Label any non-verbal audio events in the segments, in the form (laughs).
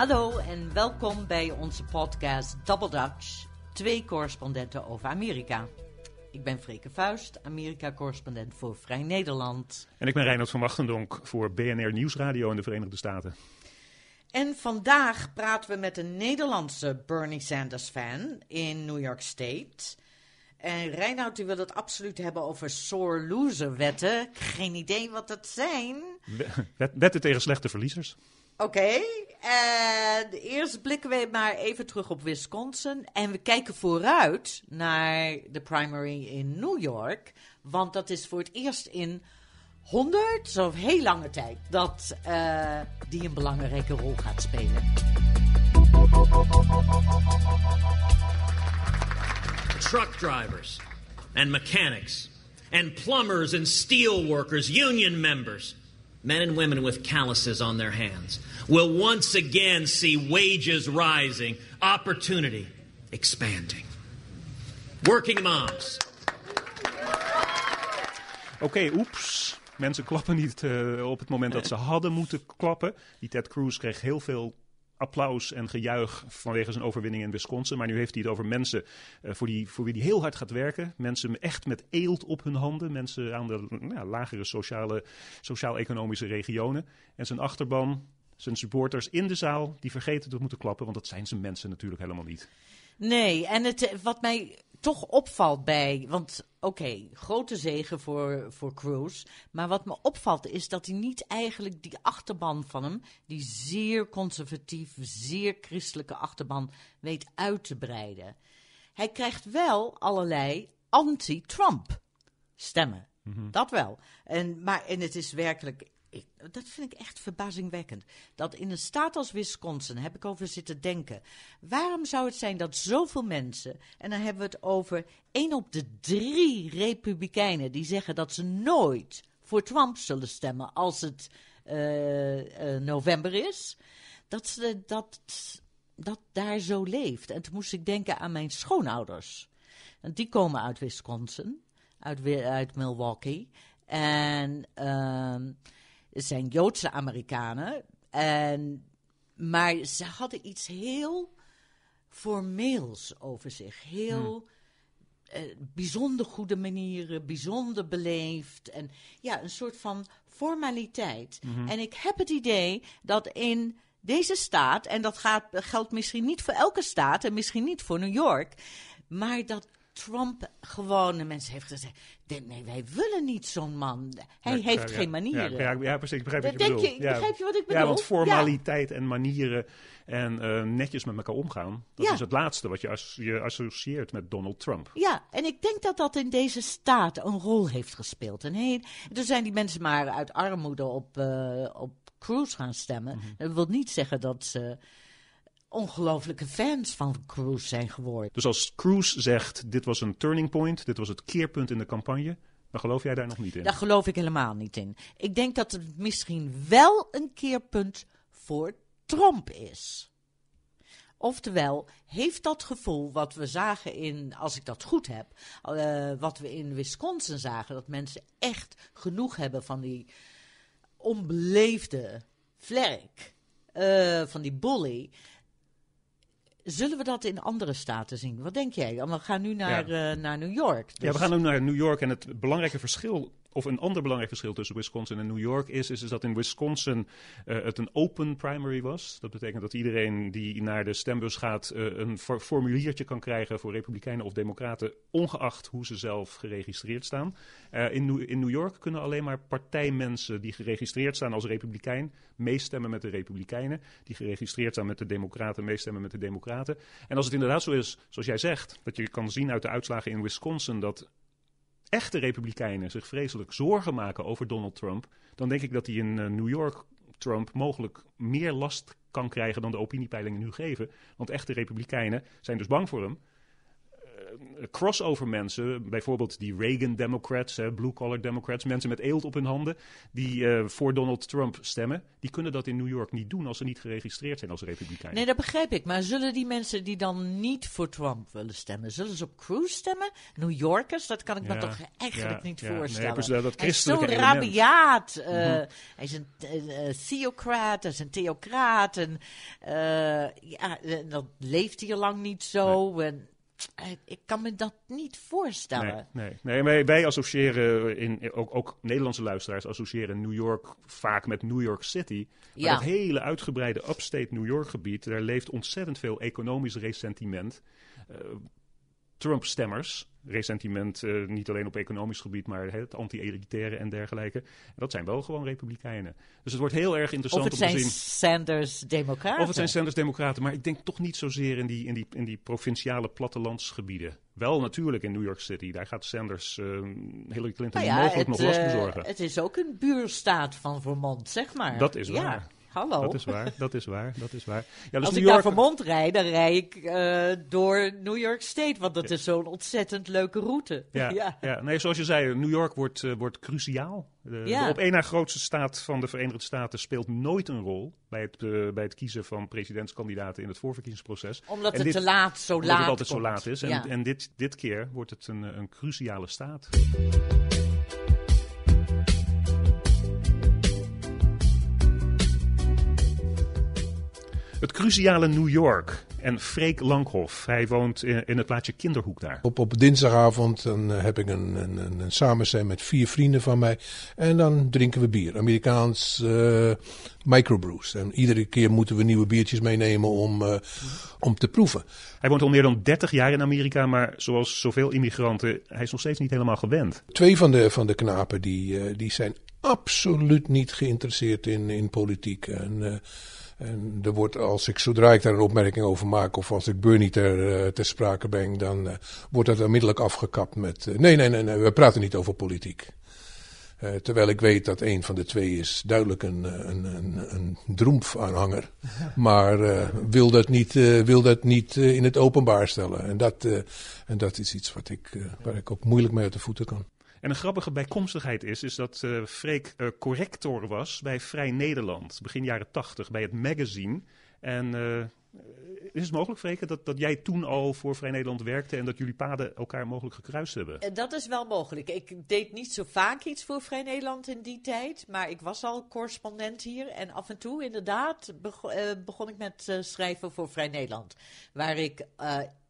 Hallo en welkom bij onze podcast Double Dutch. Twee correspondenten over Amerika. Ik ben Freke Vuist, Amerika-correspondent voor Vrij Nederland. En ik ben Reinhard van Wachtendonk voor BNR Nieuwsradio in de Verenigde Staten. En vandaag praten we met een Nederlandse Bernie Sanders-fan in New York State. En Reinhard, u wil het absoluut hebben over sore loser wetten. Geen idee wat dat zijn. (laughs) Wetten tegen slechte verliezers. Oké, en eerst blikken we maar even terug op Wisconsin. En we kijken vooruit naar de primary in New York. Want dat is voor het eerst in 100 of heel lange tijd dat uh, die een belangrijke rol gaat spelen. Truck drivers and mechanics and plumbers and steel workers, union members, men and women with calluses on their hands will once again see wages rising, opportunity expanding. Working moms. Oké, okay, oeps. Mensen klappen niet uh, op het moment dat ze hadden moeten klappen. Die Ted Cruz kreeg heel veel applaus en gejuich vanwege zijn overwinning in Wisconsin. Maar nu heeft hij het over mensen uh, voor, die, voor wie hij heel hard gaat werken. Mensen echt met eelt op hun handen. Mensen aan de nou, lagere sociale, sociaal-economische regionen. En zijn achterban, zijn supporters in de zaal, die vergeten te moeten klappen. Want dat zijn zijn mensen natuurlijk helemaal niet. Nee, en het, wat mij toch opvalt bij. Want oké, grote zegen voor, voor Cruz. Maar wat me opvalt is dat hij niet eigenlijk die achterban van hem. die zeer conservatief, zeer christelijke achterban. weet uit te breiden. Hij krijgt wel allerlei anti-Trump stemmen. Dat wel. En, maar, en het is werkelijk dat vind ik echt verbazingwekkend. Dat in een staat als Wisconsin, heb ik over zitten denken. Waarom zou het zijn dat zoveel mensen, en dan hebben we het over één op de drie republikeinen, die zeggen dat ze nooit voor Trump zullen stemmen als het uh, uh, november is, dat, ze, dat dat daar zo leeft. En toen moest ik denken aan mijn schoonouders. En die komen uit Wisconsin, uit, uit Milwaukee. En. Het zijn Joodse Amerikanen. En, maar ze hadden iets heel formeels over zich. Heel hmm. eh, bijzonder goede manieren, bijzonder beleefd. En ja, een soort van formaliteit. Mhm. En ik heb het idee dat in deze staat, en dat gaat, geldt misschien niet voor elke staat en misschien niet voor New York, maar dat Trump gewone mensen heeft gezegd: nee, wij willen niet zo'n man. Hij heeft geen manieren. Ja, ja, precies. Ik begrijp wat je bedoelt. Je, begrijp je wat ik bedoel? Ja, want formaliteit en manieren en uh, netjes met elkaar omgaan, dat is het laatste wat je, as je associeert met Donald Trump. Ja, en ik denk dat dat in deze staat een rol heeft gespeeld. En hey, er zijn die mensen maar uit armoede op, uh, op Cruz gaan stemmen. Mm -hmm. Dat wil niet zeggen dat ze ongelooflijke fans van Cruz zijn geworden. Dus als Cruz zegt, dit was een turning point, dit was het keerpunt in de campagne, dan geloof jij daar nog niet in? Daar geloof ik helemaal niet in. Ik denk dat het misschien wel een keerpunt voor Trump is. Oftewel, heeft dat gevoel wat we zagen in, als ik dat goed heb, uh, wat we in Wisconsin zagen, dat mensen echt genoeg hebben van die onbeleefde vlerk, uh, van die bully. Zullen we dat in andere staten zien? Wat denk jij? We gaan nu naar, ja. uh, naar New York. Dus. Ja, we dus- gaan nu naar New York. En het belangrijke verschil of een ander belangrijk verschil tussen Wisconsin en New York is, is, dat in Wisconsin uh, het een open primary was. Dat betekent dat iedereen die naar de stembus gaat uh, een formuliertje kan krijgen voor Republikeinen of Democraten, ongeacht hoe ze zelf geregistreerd staan. Uh, in, New, in New York kunnen alleen maar partijmensen die geregistreerd staan als Republikein meestemmen met de Republikeinen. Die geregistreerd staan met de Democraten meestemmen met de Democraten. En als het inderdaad zo is, zoals jij zegt, dat je kan zien uit de uitslagen in Wisconsin dat echte republikeinen zich vreselijk zorgen maken over Donald Trump, dan denk ik dat hij in uh, New York Trump mogelijk meer last kan krijgen dan de opiniepeilingen nu geven. Want echte republikeinen zijn dus bang voor hem. Crossover mensen, bijvoorbeeld die Reagan Democrats, blue collar Democrats, mensen met eelt op hun handen, die uh, voor Donald Trump stemmen, die kunnen dat in New York niet doen als ze niet geregistreerd zijn als republikein. Nee, dat begrijp ik. Maar zullen die mensen die dan niet voor Trump willen stemmen, zullen ze op Cruz stemmen? New Yorkers, dat kan ik me toch eigenlijk ja, niet ja. voorstellen. Nee, dat, dat hij is zo rabiaat. Uh, Mhm. Hij is een theocraat, hij is een theocraat. En uh, ja, dat leeft hier lang niet zo. Nee. En, ik kan me dat niet voorstellen. Nee, nee. nee wij, associëren, in, ook, ook Nederlandse luisteraars associëren New York vaak met New York City. Maar Ja. dat hele uitgebreide upstate New York gebied, daar leeft ontzettend veel economisch ressentiment. Uh, Trump-stemmers, ressentiment uh, niet alleen op economisch gebied, maar het anti-elitaire en dergelijke. En dat zijn wel gewoon republikeinen. Dus het wordt heel erg interessant Of het om te zijn zien... Sanders-democraten. Of het zijn Sanders-democraten, maar ik denk toch niet zozeer in die, in die, in die provinciale plattelandsgebieden. Wel natuurlijk in New York City, daar gaat Sanders uh, Hillary Clinton nou ja, mogelijk het, nog last uh, bezorgen. Het is ook een buurstaat van Vermont, zeg maar. Dat is ja. Hallo. Dat is waar, dat is waar, dat is waar. Ja, dus Als New ik York, naar Vermont rijd, dan rijd ik uh, door New York State, want dat ja. is zo'n ontzettend leuke route. Ja, (laughs) ja. ja. Nee, zoals je zei, New York wordt, uh, wordt cruciaal. De, ja. de op één na grootste staat van de Verenigde Staten speelt nooit een rol bij het, uh, bij het kiezen van presidentskandidaten in het voorverkiezingsproces. Omdat en het dit, te laat, zo omdat laat het altijd komt. zo laat is. En, en dit, dit keer wordt het een, een cruciale staat. Het cruciale New York. En Freek Langhoff, hij woont in, in het plaatsje Kinderhoek daar. Op, op dinsdagavond dan heb ik een, een, een, een samenzijn met vier vrienden van mij. En dan drinken we bier. Amerikaans uh, microbrews. En iedere keer moeten we nieuwe biertjes meenemen om, uh, om te proeven. Hij woont al meer dan 30 jaar in Amerika, maar zoals zoveel immigranten, hij is nog steeds niet helemaal gewend. Twee van de, van de knapen die, uh, die zijn absoluut niet geïnteresseerd in, in politiek. En, en er wordt, als ik, zodra ik daar een opmerking over maak, of als ik Bernie ter, uh, ter sprake breng, dan uh, wordt dat onmiddellijk afgekapt met: uh, nee, nee, nee, nee, we praten niet over politiek. terwijl ik weet dat een van de twee is duidelijk een, een, een, een droemf-aanhanger, (laughs) maar wil dat niet, wil dat niet in het openbaar stellen. En dat, en dat is iets wat ik, waar ik ook moeilijk mee uit de voeten kan. En een grappige bijkomstigheid is, is dat uh, Freek uh, corrector was bij Vrij Nederland, begin jaren tachtig, bij het magazine. En uh, is het mogelijk, Freek, dat, dat jij toen al voor Vrij Nederland werkte en dat jullie paden elkaar mogelijk gekruist hebben? Dat is wel mogelijk. Ik deed niet zo vaak iets voor Vrij Nederland in die tijd, maar ik was al correspondent hier. En af en toe, inderdaad, begon, begon ik met schrijven voor Vrij Nederland, waar ik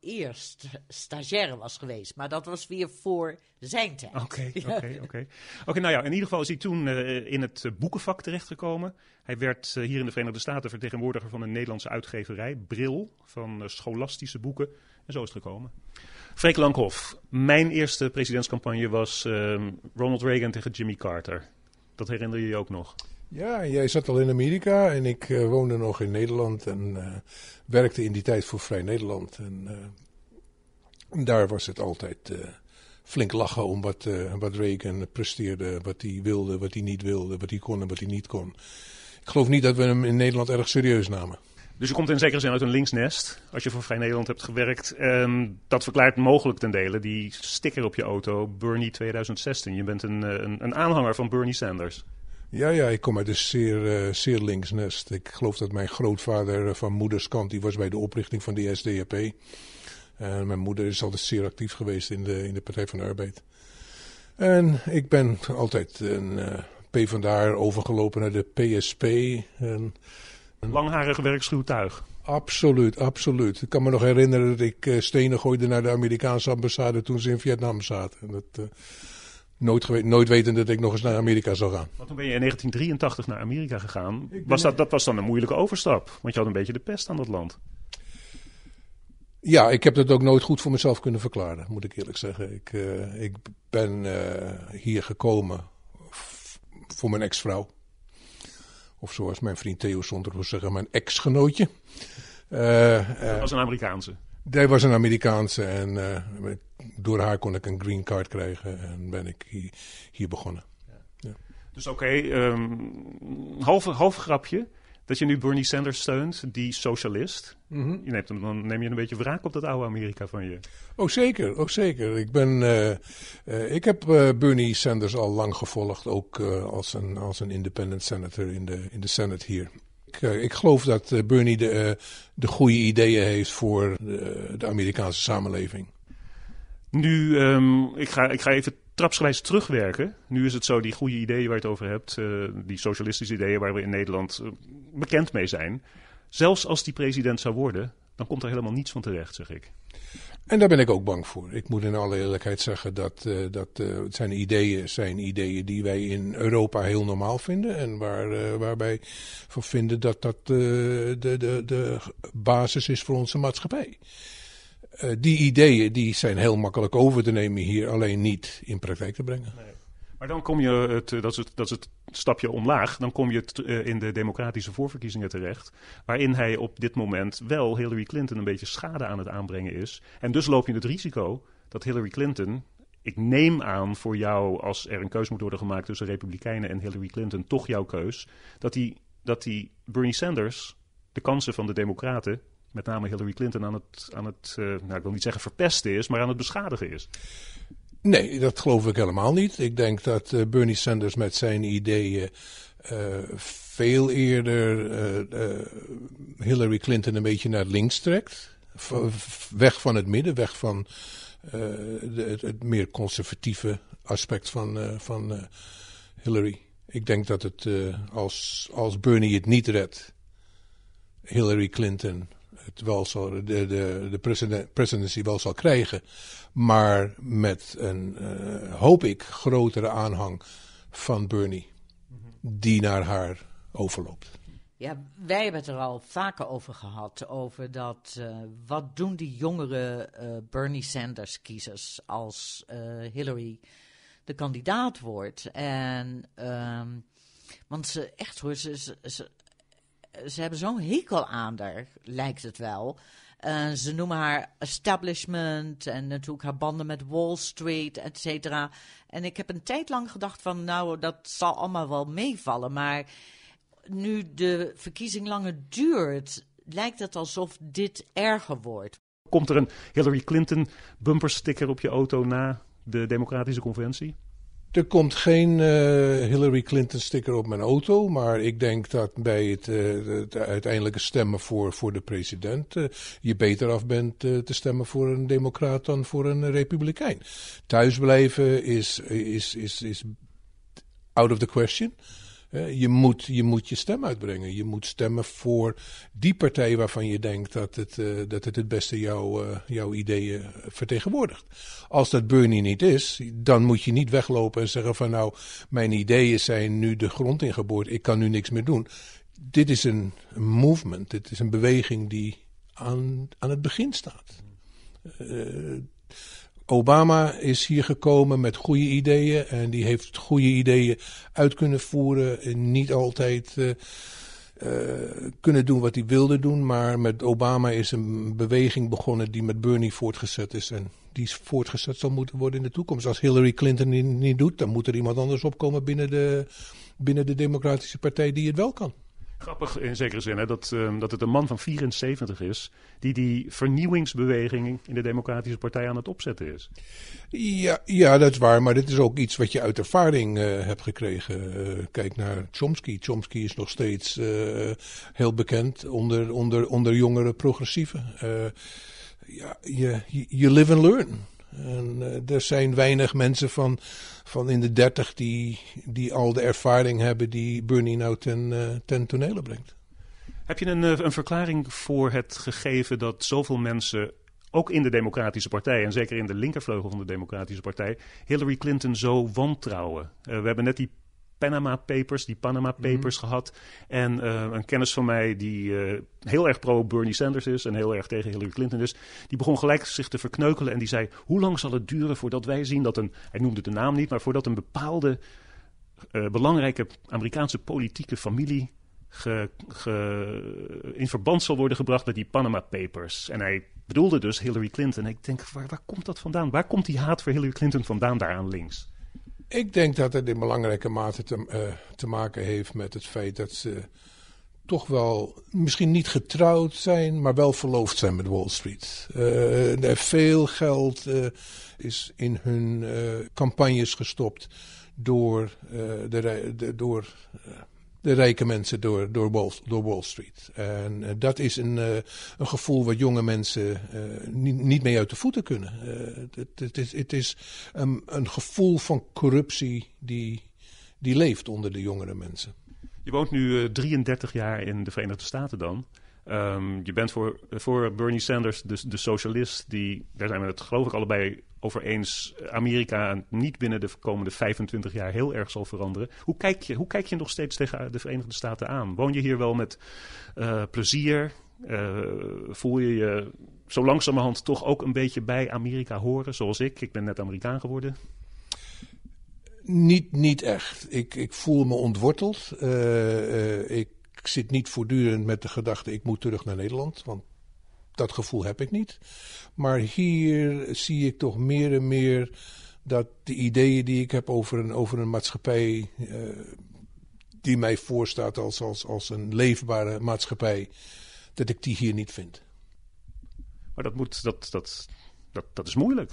eerst stagiaire was geweest. Maar dat was weer voor zijn tijd. Oké, (laughs) oké, oké. Oké, nou ja, in ieder geval is hij toen uh, in het boekenvak terechtgekomen. Hij werd uh, hier in de Verenigde Staten vertegenwoordiger van een Nederlandse uitgeverij, Bril, van uh, scholastische boeken. En zo is het gekomen. Freek Lankhoff, mijn eerste presidentscampagne was ehm, Ronald Reagan tegen Jimmy Carter. Dat herinner je je ook nog? Ja, jij zat al in Amerika en ik uh, woonde nog in Nederland en werkte in die tijd voor Vrij Nederland. En daar was het altijd flink lachen om wat, wat Reagan presteerde, wat hij wilde, wat hij niet wilde, wat hij kon en wat hij niet kon. Ik geloof niet dat we hem in Nederland erg serieus namen. Dus je komt in zekere zin uit een linksnest, als je voor Vrij Nederland hebt gewerkt. En dat verklaart mogelijk ten dele die sticker op je auto, Bernie 2016. Je bent een, een, een aanhanger van Bernie Sanders. Ja, ja, ik kom uit een zeer, uh, zeer links nest. Ik geloof dat mijn grootvader van moeders kant, die was bij de oprichting van de SDAP. En mijn moeder is altijd zeer actief geweest in de, in de Partij van de Arbeid. En ik ben altijd een uh, PvdA overgelopen naar de PSP. En, een langharige werkschuwtuig. Absoluut, absoluut. Ik kan me nog herinneren dat ik uh, stenen gooide naar de Amerikaanse ambassade toen ze in Vietnam zaten. Dat, uh, nooit, nooit weten dat ik nog eens naar Amerika zou gaan. Want toen ben je in 1983 naar Amerika gegaan. Was dat, dat was dan een moeilijke overstap, want je had een beetje de pest aan dat land. Ja, ik heb dat ook nooit goed voor mezelf kunnen verklaren, moet ik eerlijk zeggen. Ik, uh, ik ben uh, hier gekomen voor mijn ex-vrouw. Of zoals mijn vriend Theo Zonder wil zeggen, mijn ex-genootje. Uh, dat was een Amerikaanse. Hij was een Amerikaanse en uh, door haar kon ik een green card krijgen en ben ik hier, hier begonnen. Ja. Ja. Dus oké, okay, um, half, half grapje. Dat je nu Bernie Sanders steunt, die socialist. Mhm. je neemt hem, dan neem je een beetje wraak op dat oude Amerika van je. Oh zeker, oh zeker. Ik, ben, eh, eh, ik heb eh, Bernie Sanders al lang gevolgd, ook als, een, als een independent senator in de, in de Senate hier. Ik, ik geloof dat Bernie de, de goede ideeën heeft voor de, de Amerikaanse samenleving. Nu, ehm, ik, ga, ik ga even trapsgewijs terugwerken. Nu is het zo, die goede ideeën waar je het over hebt, eh, die socialistische ideeën waar we in Nederland eh, bekend mee zijn. Zelfs als die president zou worden, dan komt er helemaal niets van terecht, zeg ik. En daar ben ik ook bang voor. Ik moet in alle eerlijkheid zeggen dat, eh, dat zijn ideeën zijn ideeën die wij in Europa heel normaal vinden. En waar, eh, waarbij van vinden dat dat de, de, de basis is voor onze maatschappij. Eh, die ideeën die zijn heel makkelijk over te nemen hier, alleen niet in praktijk te brengen. Maar dan kom je, het, eh, dat, is het, dat is het stapje omlaag, dan kom je t- eh, in de democratische voorverkiezingen terecht. Waarin hij op dit moment wel Hillary Clinton een beetje schade aan het aanbrengen is. En dus loop je het risico dat Hillary Clinton. Ik neem aan voor jou, als er een keus moet worden gemaakt tussen Republikeinen en Hillary Clinton, toch jouw keus. Dat die, dat die Bernie Sanders de kansen van de Democraten, met name Hillary Clinton, aan het, aan het eh, nou, ik wil niet zeggen verpesten is, maar aan het beschadigen is. Nee, dat geloof ik helemaal niet. Ik denk dat eh, Bernie Sanders met zijn ideeën eh, veel eerder Hillary Clinton een beetje naar links trekt. Weg van het midden, weg van de, het, het meer conservatieve aspect van, van Hillary. Ik denk dat het, als, als Bernie het niet redt, Hillary Clinton het wel zal, de, de, de presidency wel zal krijgen. Maar met een, eh, hoop ik, grotere aanhang van Bernie. Die naar haar overloopt. Ja, wij hebben het er al vaker over gehad. Over dat, eh, wat doen die jongere eh, Bernie Sanders kiezers als Hillary de kandidaat wordt. En, ehm, want ze, echt hoor, ze, ze, ze hebben zo'n hekel aan haar, lijkt het wel. Eh, ze noemen haar establishment en natuurlijk haar banden met Wall Street, et cetera. En ik heb een tijd lang gedacht van, nou, dat zal allemaal wel meevallen. Maar nu de verkiezing langer duurt, lijkt het alsof dit erger wordt. Komt er een Hillary Clinton bumpersticker op je auto na de Democratische Conventie? Er komt geen eh, Hillary Clinton sticker op mijn auto, maar ik denk dat bij het, eh, uiteindelijke stemmen voor, voor de president eh, je beter af bent te stemmen voor een democraat dan voor een republikein. Thuisblijven is, is, is, is out of the question. Eh, je, moet, je moet je stem uitbrengen. Je moet stemmen voor die partij waarvan je denkt dat het eh, dat het, het beste jouw, eh, jouw ideeën vertegenwoordigt. Als dat Bernie niet is, dan moet je niet weglopen en zeggen van nou, mijn ideeën zijn nu de grond ingeboord, ik kan nu niks meer doen. Dit is een movement, dit is een beweging die aan, aan het begin staat. Uh, Obama is hier gekomen met goede ideeën en die heeft goede ideeën uit kunnen voeren. En niet altijd uh, uh, kunnen doen wat hij wilde doen, maar met Obama is een beweging begonnen die met Bernie voortgezet is. En die voortgezet zal moeten worden in de toekomst. Als Hillary Clinton niet, niet doet, dan moet er iemand anders opkomen binnen de, binnen de Democratische Partij die het wel kan. Grappig in zekere zin hè, dat, uh, dat het een man van 74 is die die vernieuwingsbeweging in de Democratische Partij aan het opzetten is. Ja, ja, dat is waar, maar dit is ook iets wat je uit ervaring uh, hebt gekregen. Uh, kijk naar Chomsky. Chomsky is nog steeds uh, heel bekend onder, onder, onder jongere progressieven. ja, je, je live and learn. En uh, er zijn weinig mensen van, van in de dertig die, die al de ervaring hebben die Bernie nou ten, uh, ten tonele brengt. Heb je een, een verklaring voor het gegeven dat zoveel mensen, ook in de Democratische Partij en zeker in de linkervleugel van de Democratische Partij, Hillary Clinton zo wantrouwen? We hebben net die Panama Papers, die Panama Papers mm -hmm. gehad. En uh, een kennis van mij die uh, heel erg pro Bernie Sanders is en heel erg tegen Hillary Clinton is, die begon gelijk zich te verkneukelen en die zei: Hoe lang zal het duren voordat wij zien dat een, hij noemde de naam niet, maar voordat een bepaalde uh, belangrijke Amerikaanse politieke familie ge, ge, in verband zal worden gebracht met die Panama Papers. En hij bedoelde dus Hillary Clinton. En ik denk, waar, waar komt dat vandaan? Waar komt die haat voor Hillary Clinton vandaan daaraan links? Ik denk dat het in belangrijke mate te, uh, te, maken heeft met het feit dat ze toch wel misschien niet getrouwd zijn, maar wel verloofd zijn met Wall Street. Uh, veel geld uh, is in hun campagnes gestopt door, de, de, door de rijke mensen door, door, Wall, Street. En dat is een, een gevoel wat jonge mensen niet, niet mee uit de voeten kunnen. het, het, is, het is een, een gevoel van corruptie die, die leeft onder de jongere mensen. Je woont nu 33 jaar in de Verenigde Staten dan. Um, je bent voor, voor Bernie Sanders de, de socialist, die, daar zijn we het geloof ik allebei over eens, Amerika niet binnen de komende 25 jaar heel erg zal veranderen. Hoe kijk je, hoe kijk je nog steeds tegen de Verenigde Staten aan? Woon je hier wel met uh, plezier? Uh, voel je je zo langzamerhand toch ook een beetje bij Amerika horen, zoals ik? Ik ben net Amerikaan geworden. Niet, niet echt. Ik, ik voel me ontworteld. Uh, uh, ik zit niet voortdurend met de gedachte: ik moet terug naar Nederland. Want dat gevoel heb ik niet. Maar hier zie ik toch meer en meer dat de ideeën die ik heb over een, over een maatschappij. Uh, die mij voorstaat als, als, als een leefbare maatschappij. dat ik die hier niet vind. Maar dat, moet, dat, dat, dat, dat is moeilijk.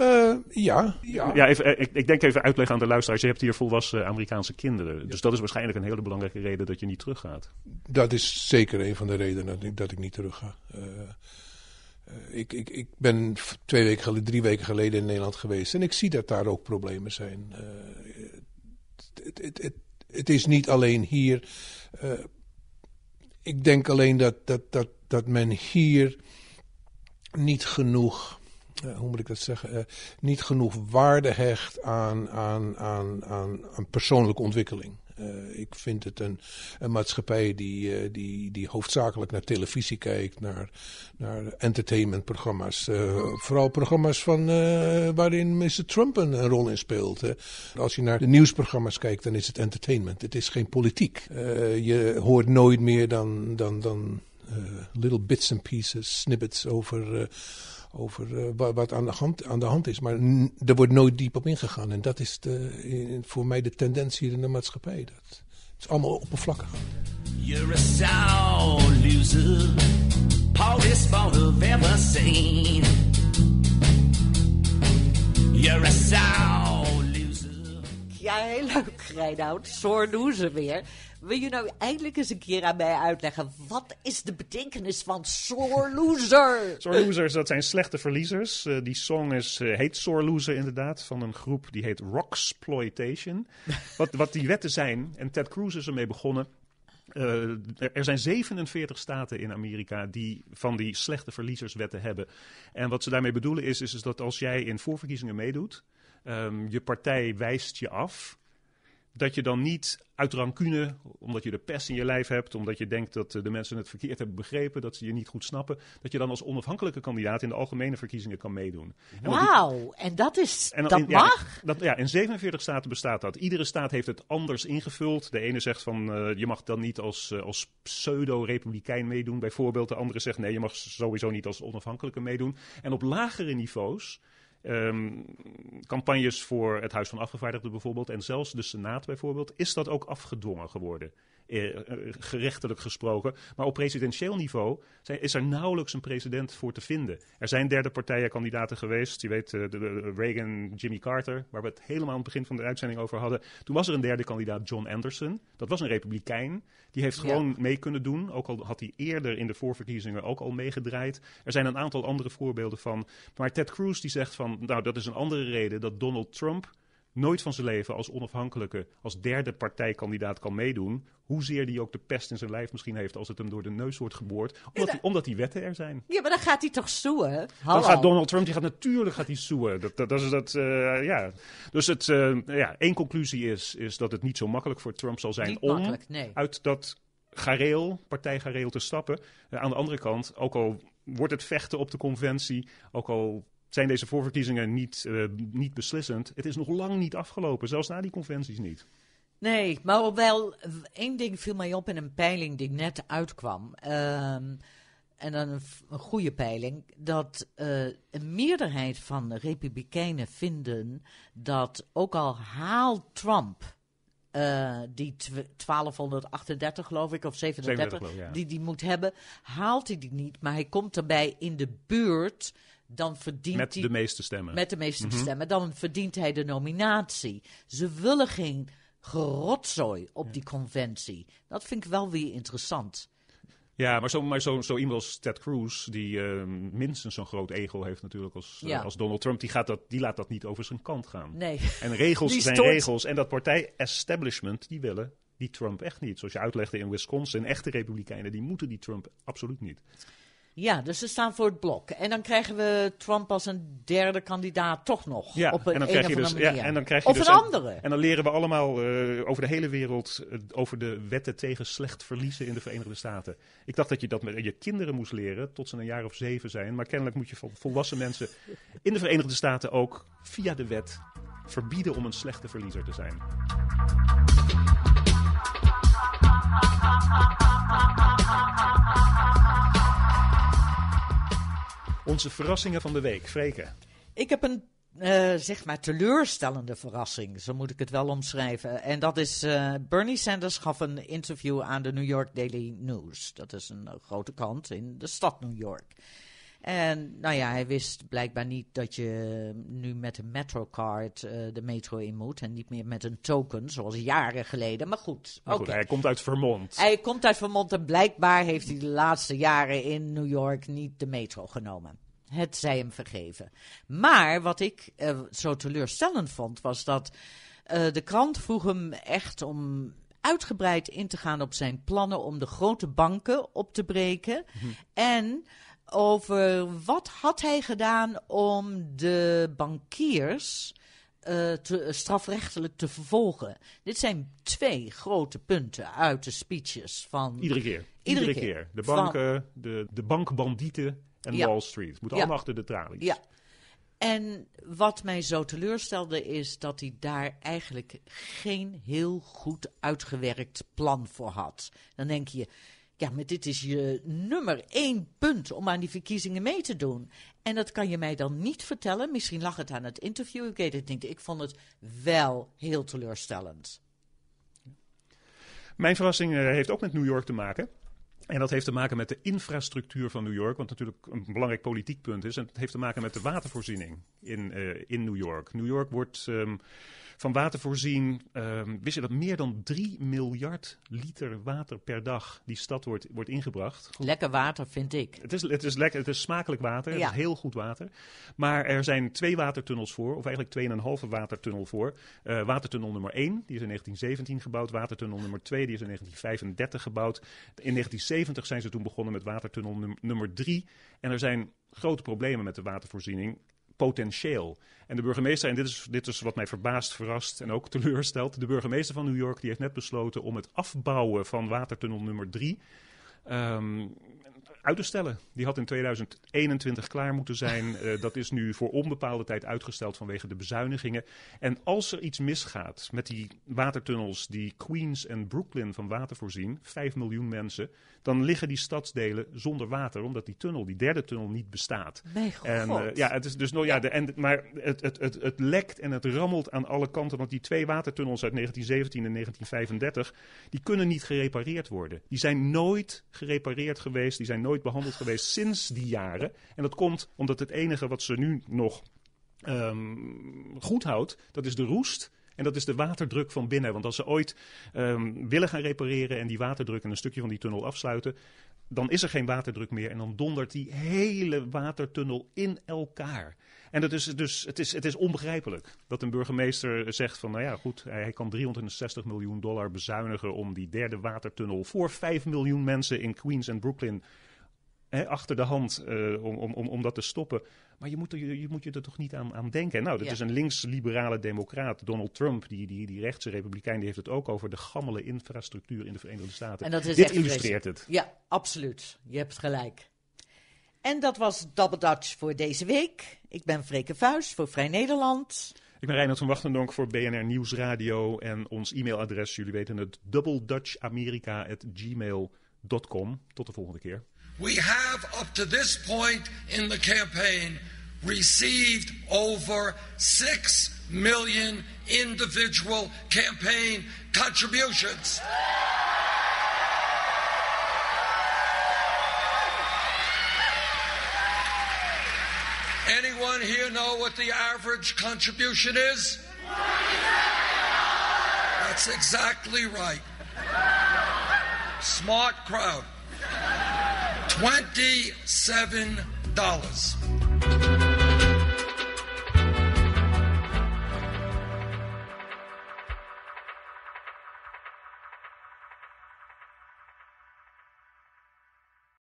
Uh, ja. Ja, ja even, ik, ik, denk even uitleggen aan de luisteraars. Je hebt hier volwassen Amerikaanse kinderen. Dus dat is waarschijnlijk een hele belangrijke reden dat je niet teruggaat. Dat is zeker een van de redenen dat ik, dat ik niet terugga. Uh, ik, ik, ik ben twee weken geleden, drie weken geleden in Nederland geweest. En ik zie dat daar ook problemen zijn. Het, het, het, het, is niet alleen hier. ik denk alleen dat, dat, dat, dat men hier niet genoeg hoe moet ik dat zeggen, uh, niet genoeg waarde hecht aan, aan, aan, aan, aan persoonlijke ontwikkeling. Uh, ik vind het een, een maatschappij die, die, die hoofdzakelijk naar televisie kijkt, naar, naar entertainmentprogramma's. vooral programma's van, waarin Mr. Trump een, een rol in speelt. Als je naar de nieuwsprogramma's kijkt, dan is het entertainment. Het is geen politiek. je hoort nooit meer dan, dan, dan little bits and pieces, snippets over over uh, wat aan de, hand, aan de hand is. Maar er wordt nooit diep op ingegaan. En dat is de, voor mij de tendens hier in de maatschappij. Dat is allemaal oppervlakkig. You're a sound loser, of ever seen. You're a sound. Ja, heel leuk, Reinoud. Sore loser weer. Wil je nou eindelijk eens een keer aan mij uitleggen... wat is de betekenis van sore loser? sore losers, dat zijn slechte verliezers. Uh, die song is, uh, heet Sore Loser inderdaad, van een groep die heet Rocksploitation. (laughs) wat, wat die wetten zijn, en Ted Cruz is ermee begonnen... Uh, er zijn 47 staten in Amerika die van die slechte verliezerswetten hebben. En wat ze daarmee bedoelen is, is, is dat als jij in voorverkiezingen meedoet, um, je partij wijst je af dat je dan niet uit rancune, omdat je de pest in je lijf hebt, omdat je denkt dat eh, de mensen het verkeerd hebben begrepen, dat ze je niet goed snappen, dat je dan als onafhankelijke kandidaat in de algemene verkiezingen kan meedoen. Wauw, en dat is, en dat mag? Ja, dat, ja, in 47 staten bestaat dat. Iedere staat heeft het anders ingevuld. De ene zegt van, uh, je mag dan niet als, uh, als pseudo-republikein meedoen, bijvoorbeeld. De andere zegt, nee, je mag sowieso niet als onafhankelijke meedoen. En op lagere niveaus Um, campagnes voor het Huis van Afgevaardigden bijvoorbeeld en zelfs de Senaat bijvoorbeeld, is dat ook afgedwongen geworden. Eh, eh, gerechtelijk gesproken. Maar op presidentieel niveau zijn, is er nauwelijks een president voor te vinden. Er zijn derde partijen kandidaten geweest. Je weet, uh, de, de Reagan, Jimmy Carter, waar we het helemaal aan het begin van de uitzending over hadden. Toen was er een derde kandidaat, John Anderson. Dat was een republikein. Die heeft gewoon mee kunnen doen. Ook al had hij eerder in de voorverkiezingen ook al meegedraaid. Er zijn een aantal andere voorbeelden van. Maar Ted Cruz die zegt van, nou dat is een andere reden dat Donald Trump nooit van zijn leven als onafhankelijke, als derde partijkandidaat kan meedoen. Hoezeer die ook de pest in zijn lijf misschien heeft als het hem door de neus wordt geboord. Omdat, die, omdat die wetten er zijn. Ja, maar dan gaat hij toch soeën? Dan gaat Donald Trump, die gaat natuurlijk gaat hij soeën. Dat, dat, dat is dat, uh, ja. Dus het, uh, ja, één conclusie is, is dat het niet zo makkelijk voor Trump zal zijn om nee. uit dat gareel, partijgareel te stappen. Uh, aan de andere kant, ook al wordt het vechten op de conventie, ook al zijn deze voorverkiezingen niet, uh, niet beslissend. Het is nog lang niet afgelopen, zelfs na die conventies niet. Nee, maar wel één ding viel mij op in een peiling die net uitkwam. Um, en dan een, een, goede peiling. Dat uh, een meerderheid van de Republikeinen vinden dat ook al haalt Trump eh, die tw- 1238 geloof ik, of 37, 37 geloof ik, ja. die die moet hebben, haalt hij die niet. Maar hij komt erbij in de buurt, dan verdient Met hij... de meeste stemmen. Met de meeste Mhm. stemmen. Dan verdient hij de nominatie. Ze willen geen gerotzooi op die conventie. Dat vind ik wel weer interessant. Ja, maar zo, maar zo, zo iemand als Ted Cruz, die eh, minstens zo'n groot ego heeft natuurlijk als, eh, als Donald Trump, die, gaat dat, die laat dat niet over zijn kant gaan. Nee. En regels (laughs) Die zijn regels. En dat partij-establishment, die willen die Trump echt niet. Zoals je uitlegde in Wisconsin, echte republikeinen, die moeten die Trump absoluut niet. Ja, dus ze staan voor het blok. En dan krijgen we Trump als een derde kandidaat toch nog. Ja, op een, en dan krijg je dus, andere ja, manier. en dan krijg je of dus een andere. En dan leren we allemaal eh, over de hele wereld eh, over de wetten tegen slecht verliezen in de Verenigde Staten. Ik dacht dat je dat met je kinderen moest leren tot ze een jaar of zeven zijn. Maar kennelijk moet je vol- volwassen mensen in de Verenigde Staten ook via de wet verbieden om een slechte verliezer te zijn. Onze verrassingen van de week, Freke. Ik heb een, eh, zeg maar, teleurstellende verrassing. Zo moet ik het wel omschrijven. En dat is, eh, Bernie Sanders gaf een interview aan de New York Daily News. Dat is een eh, grote krant in de stad New York. En nou ja, hij wist blijkbaar niet dat je nu met een metrocard eh, de metro in moet. En niet meer met een token, zoals jaren geleden. Maar goed, Maar goed, oké. hij komt uit Vermont. Hij komt uit Vermont en blijkbaar heeft hij de laatste jaren in New York niet de metro genomen. Het zij hem vergeven. Maar wat ik eh, zo teleurstellend vond, was dat eh, de krant vroeg hem echt om uitgebreid in te gaan op zijn plannen om de grote banken op te breken. En over wat had hij gedaan om de bankiers eh, te, strafrechtelijk te vervolgen. Dit zijn twee grote punten uit de speeches van. Iedere keer. Iedere Iedere, keer. keer. De Van- banken, de, de bankbandieten en Ja. Wall Street. Moeten Ja. allemaal achter de tralies. Ja. En wat mij zo teleurstelde is dat hij daar eigenlijk geen heel goed uitgewerkt plan voor had. Dan denk je, ja, maar dit is je nummer één punt om aan die verkiezingen mee te doen. En dat kan je mij dan niet vertellen. Misschien lag het aan het interview, ik weet het niet. Ik vond het wel heel teleurstellend. Mijn verrassing eh, heeft ook met New York te maken. En dat heeft te maken met de infrastructuur van New York, wat natuurlijk een belangrijk politiek punt is. En het heeft te maken met de watervoorziening in, eh, in New York. New York wordt ehm, van water voorzien. ehm, wist je dat meer dan 3 miljard liter water per dag die stad wordt, wordt ingebracht? Lekker water, vind ik. Het is, het is lekker, het is smakelijk water, Ja. het is heel goed water. Maar er zijn twee watertunnels voor, of eigenlijk tweeënhalve watertunnel voor. Eh, watertunnel nummer 1, die is in 1917 gebouwd. Watertunnel nummer 2, die is in 1935 gebouwd. In 1970 zijn ze toen begonnen met watertunnel num- nummer 3. En er zijn grote problemen met de watervoorziening. Potentieel. En de burgemeester, en dit is, dit is wat mij verbaast, verrast en ook (laughs) teleurstelt. De burgemeester van New York die heeft net besloten om het afbouwen van watertunnel nummer 3 ehm, uit te stellen. Die had in 2021 klaar moeten zijn. (laughs) Eh, dat is nu voor onbepaalde tijd uitgesteld vanwege de bezuinigingen. En als er iets misgaat met die watertunnels die Queens en Brooklyn van water voorzien, 5 miljoen mensen, dan liggen die stadsdelen zonder water, omdat die tunnel, die derde tunnel, niet bestaat. En, god. eh, ja, het is dus nog, ja, de, en, maar het, het, het, het lekt en het rammelt aan alle kanten. Want die twee watertunnels uit 1917 en 1935, die kunnen niet gerepareerd worden. Die zijn nooit gerepareerd geweest, die zijn nooit behandeld geweest sinds die jaren. En dat komt omdat het enige wat ze nu nog ehm, goed houdt, dat is de roest. En dat is de waterdruk van binnen. Want als ze ooit ehm, willen gaan repareren en die waterdruk en een stukje van die tunnel afsluiten, dan is er geen waterdruk meer en dan dondert die hele watertunnel in elkaar. En dat is dus, het, is, het is onbegrijpelijk dat een burgemeester zegt van, nou ja, goed, hij kan 360 miljoen dollar bezuinigen om die derde watertunnel voor 5 miljoen mensen in Queens en Brooklyn hè, achter de hand eh, om, om, om, om dat te stoppen. Maar je moet, er, je, je moet je er toch niet aan, aan denken. Nou, dat Ja. is een links-liberale democraat, Donald Trump, die, die, die rechtse republikein, die heeft het ook over de gammele infrastructuur in de Verenigde Staten. En dat is Dit illustreert vreselijk. het. Ja, absoluut. Je hebt gelijk. En dat was Double Dutch voor deze week. Ik ben Freke Vuist voor Vrij Nederland. Ik ben Reinhard van Wachtendonk voor BNR Nieuwsradio en ons e-mailadres, jullie weten het, doubledutchamerika.gmail.com. Tot de volgende keer. We have, up to this point in the campaign, received over 6 million individual campaign contributions. Anyone here know what the average contribution is? That's exactly right. Smart crowd. $27.